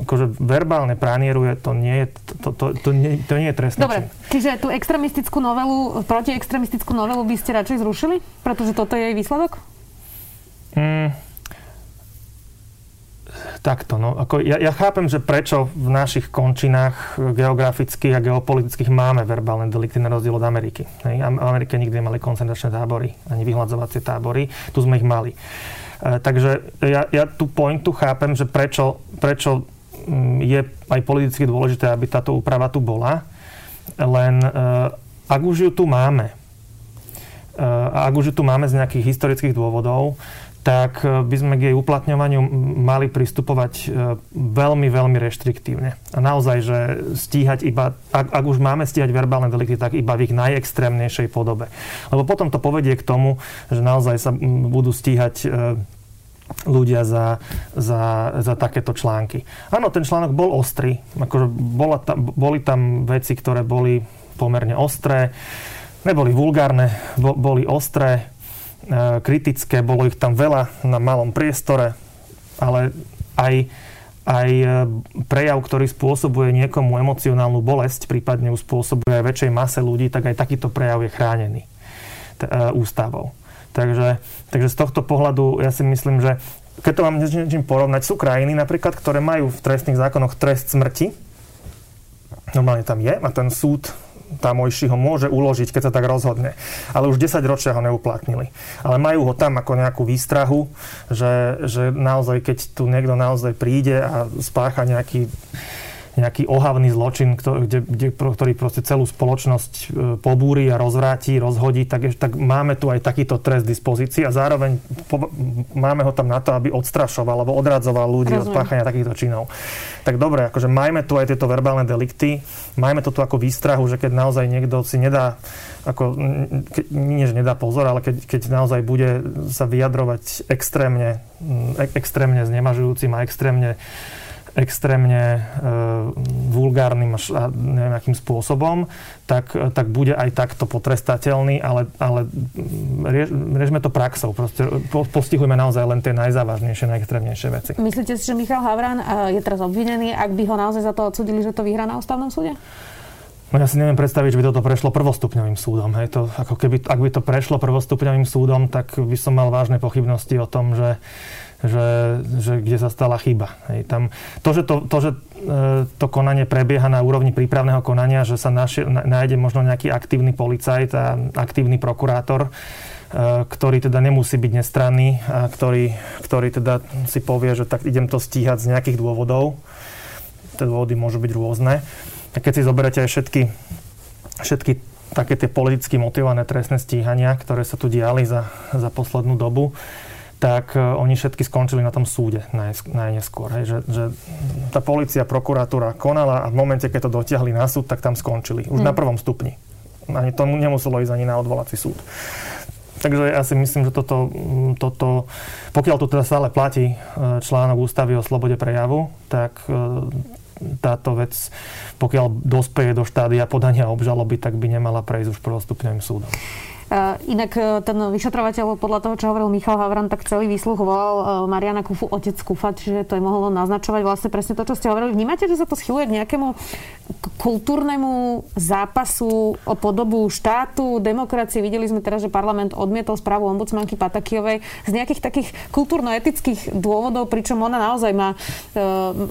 Speaker 2: akože verbálne pranieruje, to nie je, to, to, to, nie, to nie je trestný
Speaker 1: Dobre, čin. čiže tú extremistickú novelu, protiextremistickú novelu by ste radšej zrušili? Pretože toto je jej výsledok? Mm,
Speaker 2: takto. No, ako ja, ja chápem, že prečo v našich končinách geografických a geopolitických máme verbálne delikty na rozdiel od Ameriky. Hej? Amerike nikdy nemali koncentračné tábory, ani vyhľadzovacie tábory. Tu sme ich mali. E, takže ja, ja tú pointu chápem, že prečo, prečo mm, je aj politicky dôležité, aby táto úprava tu bola. Len e, ak už ju tu máme, a ak už ju tu máme z nejakých historických dôvodov, tak e, by sme k jej uplatňovaniu mali pristupovať e, veľmi, veľmi reštriktívne. A naozaj, že stíhať iba, ak, ak už máme stíhať verbálne delikty, tak iba v ich najextrémnejšej podobe. Lebo potom to povedie k tomu, že naozaj sa budú stíhať e, ľudia za, za, za takéto články. Áno, ten článok bol ostrý. Akože bola tam, boli tam veci, ktoré boli pomerne ostré. Neboli vulgárne, boli ostré kritické, bolo ich tam veľa na malom priestore, ale aj, aj e, prejav, ktorý spôsobuje niekomu emocionálnu bolesť, prípadne ju spôsobuje aj väčšej mase ľudí, tak aj takýto prejav je chránený t- e, ústavou. Takže, takže z tohto pohľadu ja si myslím, že keď to mám niečím porovnať, sú krajiny napríklad, ktoré majú v trestných zákonoch trest smrti. Normálne tam je a ten súd tamojší ho môže uložiť, keď sa tak rozhodne. Ale už 10 ročia ho neuplatnili. Ale majú ho tam ako nejakú výstrahu, že, že naozaj, keď tu niekto naozaj príde a spácha nejaký nejaký ohavný zločin, kde, kde, ktorý proste celú spoločnosť e, pobúri a rozvráti, rozhodí, tak, tak máme tu aj takýto trest dispozícii a zároveň po, máme ho tam na to, aby odstrašoval alebo odradzoval ľudí Rozumiem. od páchania takýchto činov. Tak dobre, akože majme tu aj tieto verbálne delikty, majme to tu ako výstrahu, že keď naozaj niekto si nedá ako, keď, nie, že nedá pozor, ale keď, keď naozaj bude sa vyjadrovať extrémne, extrémne znemažujúcim a extrémne extrémne e, vulgárnym a neviem akým spôsobom, tak, tak bude aj takto potrestateľný, ale, ale rieš, riešme to praxou. Proste postihujeme naozaj len tie najzávažnejšie, najextrémnejšie veci.
Speaker 1: Myslíte si, že Michal Havran e, je teraz obvinený, ak by ho naozaj za to odsudili, že to vyhrá na ústavnom súde?
Speaker 2: No ja si neviem predstaviť, že by toto prešlo prvostupňovým súdom. Hej. To, ako keby, ak by to prešlo prvostupňovým súdom, tak by som mal vážne pochybnosti o tom, že že, že kde sa stala chyba. Hej, tam, to, že, to, to, že e, to konanie prebieha na úrovni prípravného konania, že sa naši, nájde možno nejaký aktívny policajt a aktívny prokurátor, e, ktorý teda nemusí byť nestranný a ktorý, ktorý teda si povie, že tak idem to stíhať z nejakých dôvodov. Tie dôvody môžu byť rôzne. A keď si zoberete aj všetky, všetky také tie politicky motivované trestné stíhania, ktoré sa tu diali za, za poslednú dobu, tak e, oni všetky skončili na tom súde najneskôr. Hej, že, že tá policia, prokuratúra konala a v momente, keď to dotiahli na súd, tak tam skončili. Už hmm. na prvom stupni. Ani to nemuselo ísť ani na odvolací súd. Takže ja si myslím, že toto, toto pokiaľ tu teda stále platí e, článok ústavy o slobode prejavu, tak e, táto vec, pokiaľ dospeje do štádia podania obžaloby, tak by nemala prejsť už prvostupňovým súdom.
Speaker 1: Inak e, ten vyšetrovateľ, podľa toho, čo hovoril Michal Havran, tak celý výsluh volal e, Mariana Kufu otec Kufa, čiže to je mohlo naznačovať vlastne presne to, čo ste hovorili. Vnímate, že sa to schyluje k nejakému kultúrnemu zápasu o podobu štátu, demokracie. Videli sme teraz, že parlament odmietol správu ombudsmanky Patakijovej z nejakých takých kultúrno-etických dôvodov, pričom ona naozaj má,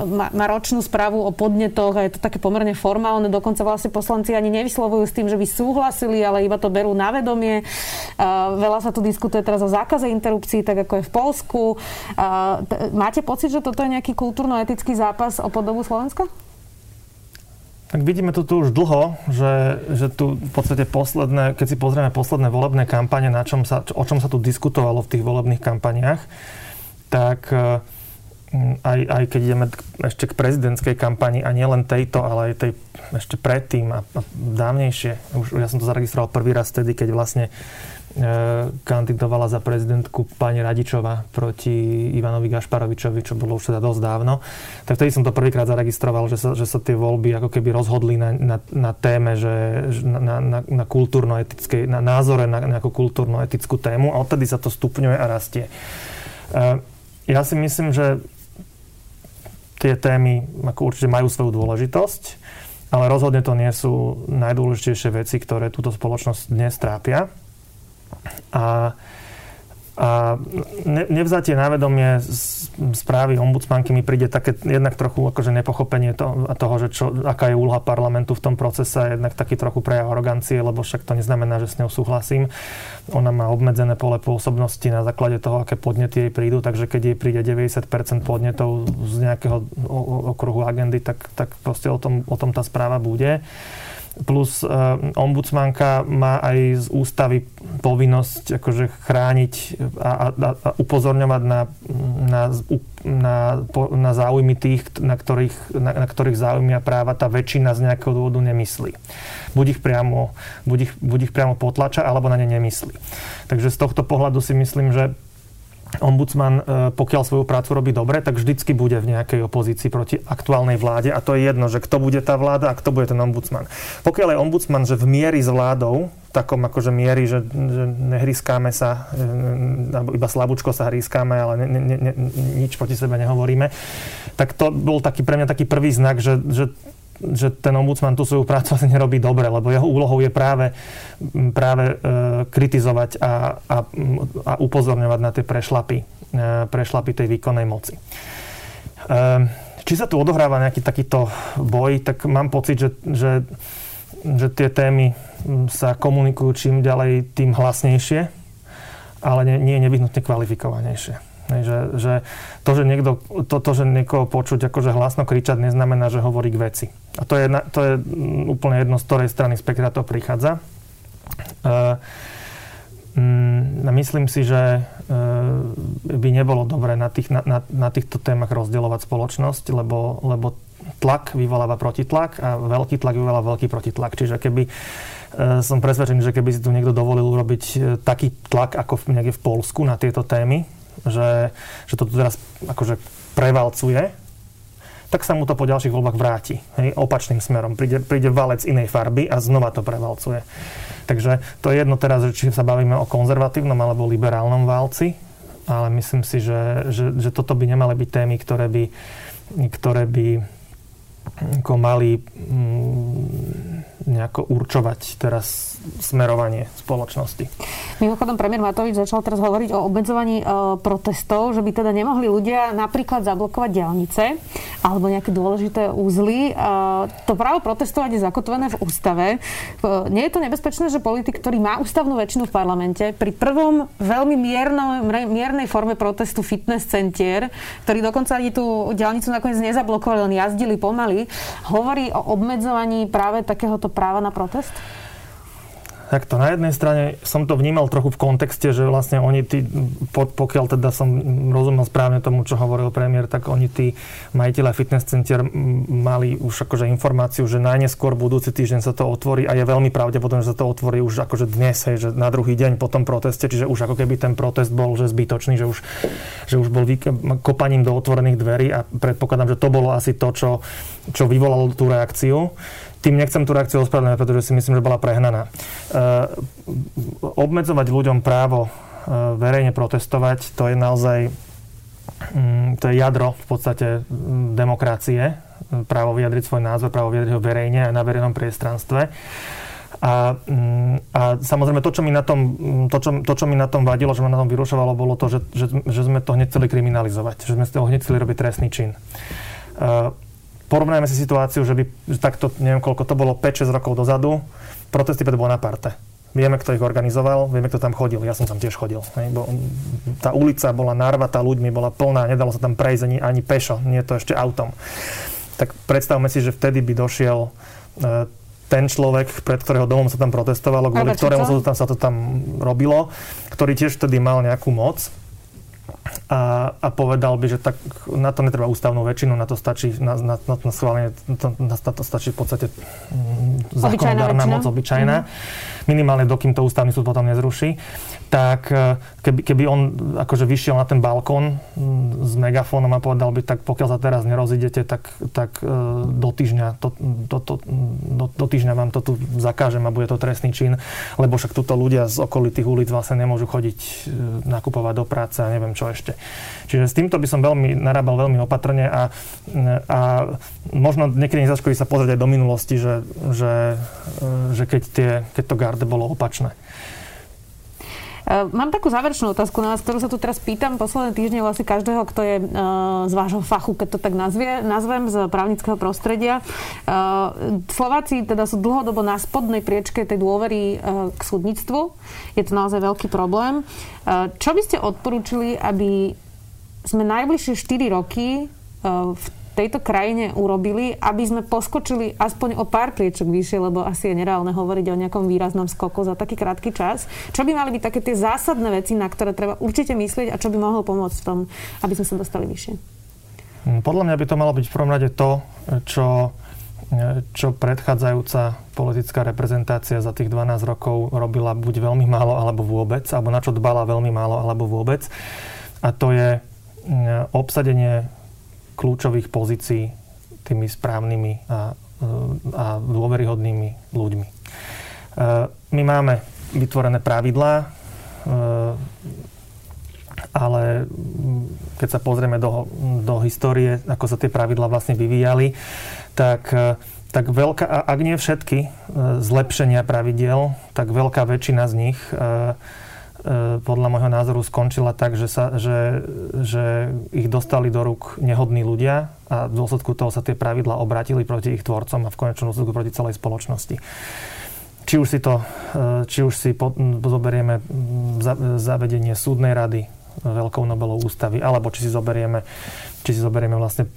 Speaker 1: má, má ročnú správu o podnetoch a je to také pomerne formálne. Dokonca vlastne poslanci ani nevyslovujú s tým, že by súhlasili, ale iba to berú na vedomie. E, veľa sa tu diskutuje teraz o zákaze interrupcií, tak ako je v Polsku. E, máte pocit, že toto je nejaký kultúrno-etický zápas o podobu Slovenska?
Speaker 2: Tak vidíme to tu už dlho, že, že tu v podstate posledné, keď si pozrieme posledné volebné kampane, na čom sa, o čom sa tu diskutovalo v tých volebných kampaniach, tak e, aj, aj keď ideme ešte k prezidentskej kampani a nielen tejto, ale aj tej ešte predtým a, a dávnejšie, už ja som to zaregistroval prvý raz vtedy, keď vlastne E, kandidovala za prezidentku pani Radičová proti Ivanovi Gašparovičovi, čo bolo už teda dosť dávno. Tak vtedy som to prvýkrát zaregistroval, že sa, že sa tie voľby ako keby rozhodli na, na, na téme, že na, na, na kultúrno-etickej, na názore na nejakú kultúrno-etickú tému a odtedy sa to stupňuje a rastie. E, ja si myslím, že tie témy ako určite majú svoju dôležitosť, ale rozhodne to nie sú najdôležitejšie veci, ktoré túto spoločnosť dnes trápia. A, a nevzatie na vedomie správy ombudsmanky mi príde také jednak trochu akože nepochopenie to, toho, že čo, aká je úloha parlamentu v tom procese, jednak taký trochu prejav arogancie, lebo však to neznamená, že s ňou súhlasím. Ona má obmedzené pole pôsobnosti na základe toho, aké podnety jej prídu, takže keď jej príde 90% podnetov z nejakého okruhu agendy, tak, tak proste o tom, o tom tá správa bude. Plus uh, ombudsmanka má aj z ústavy povinnosť akože chrániť a, a, a upozorňovať na, na, na, na záujmy tých, na ktorých, na, na ktorých záujmy a práva tá väčšina z nejakého dôvodu nemyslí. Buď ich priamo, buď ich, buď ich priamo potlača, alebo na ne nemyslí. Takže z tohto pohľadu si myslím, že ombudsman, e, pokiaľ svoju prácu robí dobre, tak vždycky bude v nejakej opozícii proti aktuálnej vláde a to je jedno, že kto bude tá vláda a kto bude ten ombudsman. Pokiaľ je ombudsman, že v miery s vládou, takom akože miery, že, že nehrískáme sa, e, alebo iba slabúčko sa hrískáme, ale ne, ne, ne, nič proti sebe nehovoríme, tak to bol taký pre mňa taký prvý znak, že, že že ten ombudsman tú svoju prácu asi nerobí dobre, lebo jeho úlohou je práve, práve e, kritizovať a, a, a upozorňovať na tie prešlapy, e, prešlapy tej výkonnej moci. E, či sa tu odohráva nejaký takýto boj, tak mám pocit, že, že, že tie témy sa komunikujú čím ďalej tým hlasnejšie, ale nie, nie nevyhnutne kvalifikovanejšie. Že, že to, že niekto, to, to, že niekoho počuť akože hlasno kričať, neznamená, že hovorí k veci. A to je, to je úplne jedno, z ktorej strany spektra to prichádza. Uh, myslím si, že by nebolo dobré na, tých, na, na, na týchto témach rozdielovať spoločnosť, lebo, lebo tlak vyvoláva protitlak a veľký tlak vyvoláva veľký protitlak. Čiže keby som presvedčený, že keby si tu niekto dovolil urobiť taký tlak ako v, niekde v Polsku na tieto témy, že, že to teraz akože prevalcuje, tak sa mu to po ďalších voľbách vráti. Hej, opačným smerom. Príde, príde valec inej farby a znova to prevalcuje. Takže to je jedno teraz, či sa bavíme o konzervatívnom alebo liberálnom válci, ale myslím si, že, že, že toto by nemali byť témy, ktoré by, ktoré by ako mali mm, nejako určovať teraz smerovanie spoločnosti.
Speaker 1: Mimochodom, premiér Matovič začal teraz hovoriť o obmedzovaní e, protestov, že by teda nemohli ľudia napríklad zablokovať diálnice alebo nejaké dôležité úzly. E, to právo protestovať je zakotvené v ústave. E, nie je to nebezpečné, že politik, ktorý má ústavnú väčšinu v parlamente, pri prvom veľmi mierno, miernej forme protestu fitness centier, ktorý dokonca ani tú diálnicu nakoniec nezablokovali, len jazdili pomaly, hovorí o obmedzovaní práve takéhoto práva na protest?
Speaker 2: Takto, na jednej strane som to vnímal trochu v kontexte, že vlastne oni, tí, pokiaľ teda som rozumel správne tomu, čo hovoril premiér, tak oni tí majiteľa fitness center mali už akože informáciu, že najneskôr budúci týždeň sa to otvorí a je veľmi pravdepodobné, že sa to otvorí už akože dnes, hej, že na druhý deň po tom proteste, čiže už ako keby ten protest bol že zbytočný, že už, že už bol kopaním do otvorených dverí a predpokladám, že to bolo asi to, čo, čo vyvolalo tú reakciu tým nechcem tú reakciu ospravedlňovať, pretože si myslím, že bola prehnaná. Uh, obmedzovať ľuďom právo uh, verejne protestovať, to je naozaj um, to je jadro v podstate um, demokracie. právo vyjadriť svoj názor, právo vyjadriť ho verejne aj na verejnom priestranstve. A, mm, a samozrejme to čo, mi na tom, to, čo, to, čo mi na tom vadilo, že ma na tom vyrušovalo, bolo to, že, že, že sme to hneď chceli kriminalizovať, že sme z toho hneď chceli robiť trestný čin. Uh, porovnajme si situáciu, že by že takto, neviem koľko to bolo, 5-6 rokov dozadu, protesty bolo na parte. Vieme, kto ich organizoval, vieme, kto tam chodil. Ja som tam tiež chodil. Hej, bo tá ulica bola narvatá ľuďmi, bola plná, nedalo sa tam prejsť ani, ani pešo, nie to ešte autom. Tak predstavme si, že vtedy by došiel e, ten človek, pred ktorého domom sa tam protestovalo, kvôli ktorému sa, tam, sa to tam robilo, ktorý tiež vtedy mal nejakú moc a, a povedal by, že tak na to netreba ústavnú väčšinu, na to stačí, na, na, na, na schválenie, to, na, na to stačí v podstate mm, zákonodárna moc, obyčajná. Mm minimálne dokým to ústavný súd potom nezruší, tak e, keby, keby on akože vyšiel na ten balkón mm, s megafónom a povedal by, tak pokiaľ sa teraz nerozidete, tak, tak e, do týždňa, to, to, to, do, do týždňa vám to tu zakážem a bude to trestný čin, lebo však tuto ľudia z okolitých ulic vlastne nemôžu chodiť e, nakupovať do práce a neviem čo ešte. Čiže s týmto by som veľmi narábal veľmi opatrne a, a možno niekedy nezaškodí sa pozrieť aj do minulosti, že, že, že keď, tie, keď to garde bolo opačné.
Speaker 1: E, mám takú záverečnú otázku na vás, ktorú sa tu teraz pýtam posledné týždne vlastne každého, kto je uh, z vášho fachu, keď to tak nazvie, nazvem, z právnického prostredia. Uh, Slováci teda sú dlhodobo na spodnej priečke tej dôvery k súdnictvu. Je to naozaj veľký problém. Čo by ste odporúčili, aby sme najbližšie 4 roky v tejto krajine urobili, aby sme poskočili aspoň o pár priečok vyššie, lebo asi je nereálne hovoriť o nejakom výraznom skoku za taký krátky čas. Čo by mali byť také tie zásadné veci, na ktoré treba určite myslieť a čo by mohlo pomôcť v tom, aby sme sa dostali vyššie?
Speaker 2: Hm, podľa mňa by to malo byť v prvom rade to, čo čo predchádzajúca politická reprezentácia za tých 12 rokov robila buď veľmi málo alebo vôbec, alebo na čo dbala veľmi málo alebo vôbec. A to je hm, obsadenie kľúčových pozícií tými správnymi a, a dôveryhodnými ľuďmi. E, my máme vytvorené pravidlá, e, ale keď sa pozrieme do, do histórie, ako sa tie pravidlá vlastne vyvíjali, tak, tak veľká, ak nie všetky e, zlepšenia pravidel, tak veľká väčšina z nich E, podľa môjho názoru skončila tak, že, sa, že, že ich dostali do rúk nehodní ľudia a v dôsledku toho sa tie pravidla obratili proti ich tvorcom a v konečnom dôsledku proti celej spoločnosti. Či už si to, e, či už si zoberieme zavedenie súdnej rady veľkou Nobelou ústavy, alebo či si zoberieme, či si zoberieme vlastne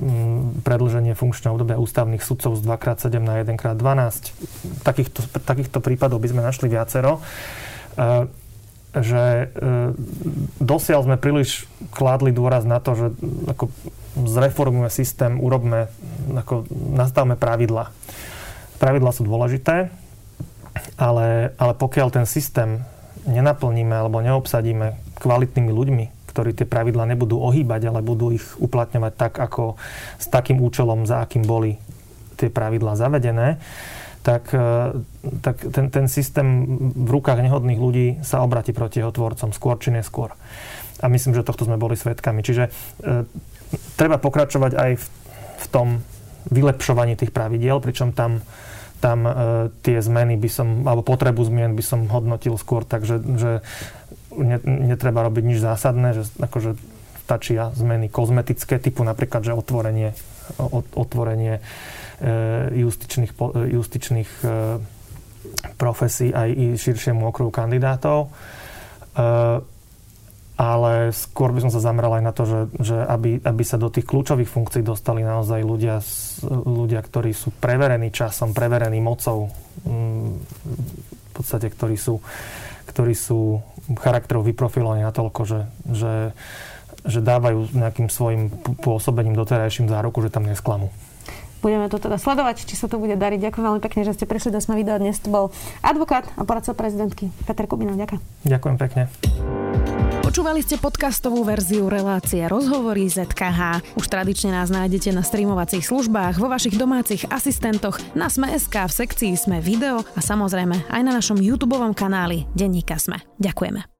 Speaker 2: predlženie funkčného obdobia ústavných sudcov z 2x7 na 1x12. Takýchto, takýchto prípadov by sme našli viacero. Že e, dosiaľ sme príliš kládli dôraz na to, že ako zreformujeme systém, urobme, ako nastavme pravidla. Pravidla sú dôležité, ale, ale pokiaľ ten systém nenaplníme alebo neobsadíme kvalitnými ľuďmi, ktorí tie pravidla nebudú ohýbať, ale budú ich uplatňovať tak, ako s takým účelom, za akým boli tie pravidla zavedené, tak, e, tak ten, ten systém v rukách nehodných ľudí sa obratí proti jeho tvorcom skôr či neskôr. A myslím, že tohto sme boli svetkami. Čiže e, treba pokračovať aj v, v tom vylepšovaní tých pravidiel, pričom tam, tam e, tie zmeny by som, alebo potrebu zmien by som hodnotil skôr tak, že, že ne, netreba robiť nič zásadné, že akože stačia zmeny kozmetické, typu napríklad, že otvorenie, otvorenie Eh, justičných, eh, justičných eh, profesí aj i širšiemu okruhu kandidátov. Ale skôr by som sa zameral aj na to, že, že aby, aby sa do tých kľúčových funkcií dostali naozaj ľudia, ľudia, ktorí sú preverení časom, preverení mocou, mm, v podstate, ktorí sú, ktorí sú charakterov vyprofilovaní natoľko, že, že, že dávajú nejakým svojim pôsobením doterajším záruku, že tam nesklamú.
Speaker 1: Budeme to teda sledovať, či sa to bude dariť. Ďakujem veľmi pekne, že ste prišli do Sme videa. Dnes to bol advokát a poradca prezidentky Peter Kubina. Ďakujem.
Speaker 2: Ďakujem pekne.
Speaker 3: Počúvali ste podcastovú verziu relácie Rozhovory ZKH. Už tradične nás nájdete na streamovacích službách, vo vašich domácich asistentoch, na Sme.sk, v sekcii Sme video a samozrejme aj na našom YouTube kanáli Denníka Sme. Ďakujeme.